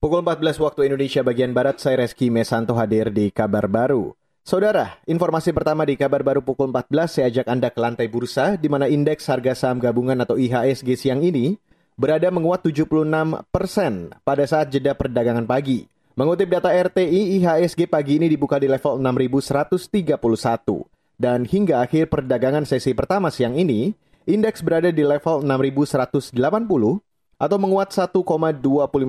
Pukul 14 waktu Indonesia bagian Barat, saya Reski Mesanto hadir di Kabar Baru. Saudara, informasi pertama di Kabar Baru pukul 14 saya ajak Anda ke lantai bursa di mana indeks harga saham gabungan atau IHSG siang ini berada menguat 76 persen pada saat jeda perdagangan pagi. Mengutip data RTI, IHSG pagi ini dibuka di level 6131 dan hingga akhir perdagangan sesi pertama siang ini, indeks berada di level 6180 atau menguat 1,25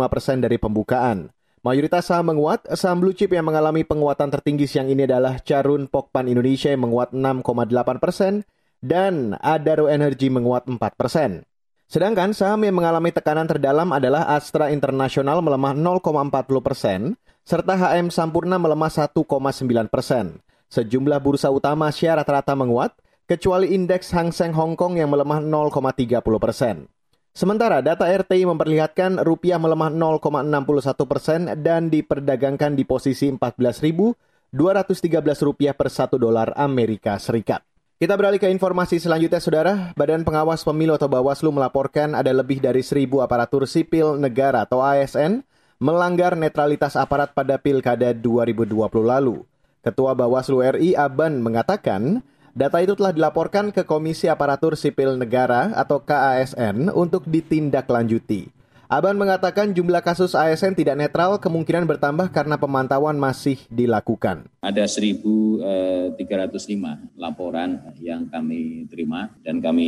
persen dari pembukaan. Mayoritas saham menguat, saham blue chip yang mengalami penguatan tertinggi siang ini adalah Carun Pokpan Indonesia yang menguat 6,8 persen dan Adaro Energy menguat 4 persen. Sedangkan saham yang mengalami tekanan terdalam adalah Astra International melemah 0,40 persen, serta HM Sampurna melemah 1,9 persen. Sejumlah bursa utama Asia rata-rata menguat, kecuali indeks Hang Seng Hong Kong yang melemah 0,30 persen. Sementara data RTI memperlihatkan rupiah melemah 0,61 persen dan diperdagangkan di posisi 14.213 rupiah per satu dolar Amerika Serikat. Kita beralih ke informasi selanjutnya, Saudara. Badan Pengawas Pemilu atau Bawaslu melaporkan ada lebih dari seribu aparatur sipil negara atau ASN melanggar netralitas aparat pada Pilkada 2020 lalu. Ketua Bawaslu RI Aban mengatakan Data itu telah dilaporkan ke Komisi Aparatur Sipil Negara atau KASN untuk ditindaklanjuti. Aban mengatakan jumlah kasus ASN tidak netral kemungkinan bertambah karena pemantauan masih dilakukan. Ada 1.305 eh, laporan yang kami terima dan kami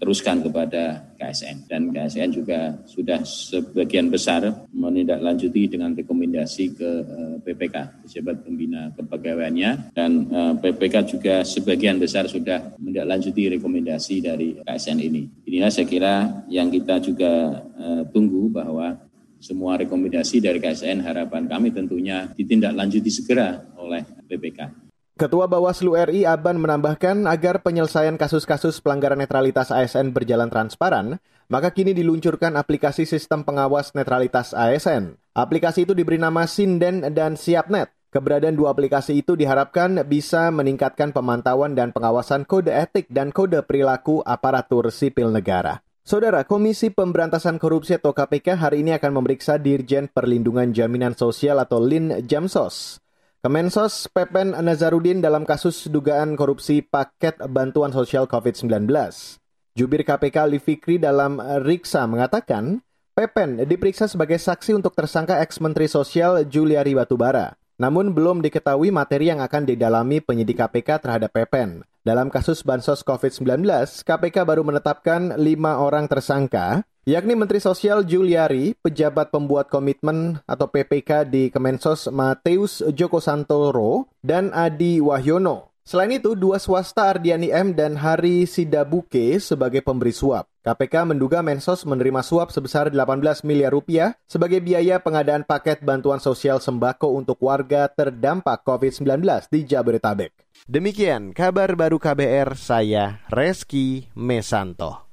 teruskan kepada KSN. Dan KSN juga sudah sebagian besar menindaklanjuti dengan rekomendasi ke eh, PPK, Pejabat Pembina Kepegawaiannya. Dan eh, PPK juga sebagian besar sudah menindaklanjuti rekomendasi dari KSN ini. Inilah saya kira yang kita juga tunggu menunggu bahwa semua rekomendasi dari KSN harapan kami tentunya ditindaklanjuti segera oleh BPK. Ketua Bawaslu RI Aban menambahkan agar penyelesaian kasus-kasus pelanggaran netralitas ASN berjalan transparan, maka kini diluncurkan aplikasi sistem pengawas netralitas ASN. Aplikasi itu diberi nama Sinden dan Siapnet. Keberadaan dua aplikasi itu diharapkan bisa meningkatkan pemantauan dan pengawasan kode etik dan kode perilaku aparatur sipil negara. Saudara, Komisi Pemberantasan Korupsi atau KPK hari ini akan memeriksa Dirjen Perlindungan Jaminan Sosial atau LIN Jamsos. Kemensos Pepen Nazarudin dalam kasus dugaan korupsi paket bantuan sosial COVID-19. Jubir KPK Ali Fikri dalam Riksa mengatakan, Pepen diperiksa sebagai saksi untuk tersangka ex-menteri sosial Juliari Batubara. Namun belum diketahui materi yang akan didalami penyidik KPK terhadap Pepen. Dalam kasus bansos COVID-19, KPK baru menetapkan lima orang tersangka, yakni Menteri Sosial Juliari, pejabat pembuat komitmen atau PPK di Kemensos Mateus Joko Santoro, dan Adi Wahyono. Selain itu, dua swasta Ardiani M dan Hari Sidabuke sebagai pemberi suap. KPK menduga Mensos menerima suap sebesar 18 miliar rupiah sebagai biaya pengadaan paket bantuan sosial sembako untuk warga terdampak COVID-19 di Jabodetabek. Demikian kabar baru KBR, saya Reski Mesanto.